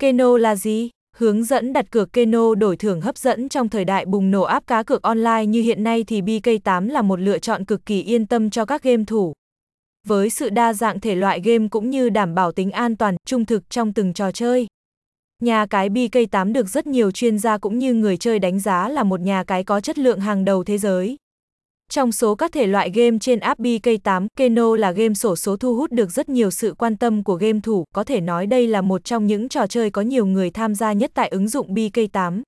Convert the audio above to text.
Keno là gì? Hướng dẫn đặt cược Keno đổi thưởng hấp dẫn trong thời đại bùng nổ áp cá cược online như hiện nay thì BK8 là một lựa chọn cực kỳ yên tâm cho các game thủ. Với sự đa dạng thể loại game cũng như đảm bảo tính an toàn, trung thực trong từng trò chơi. Nhà cái BK8 được rất nhiều chuyên gia cũng như người chơi đánh giá là một nhà cái có chất lượng hàng đầu thế giới. Trong số các thể loại game trên app BK8, Keno là game sổ số thu hút được rất nhiều sự quan tâm của game thủ, có thể nói đây là một trong những trò chơi có nhiều người tham gia nhất tại ứng dụng BK8.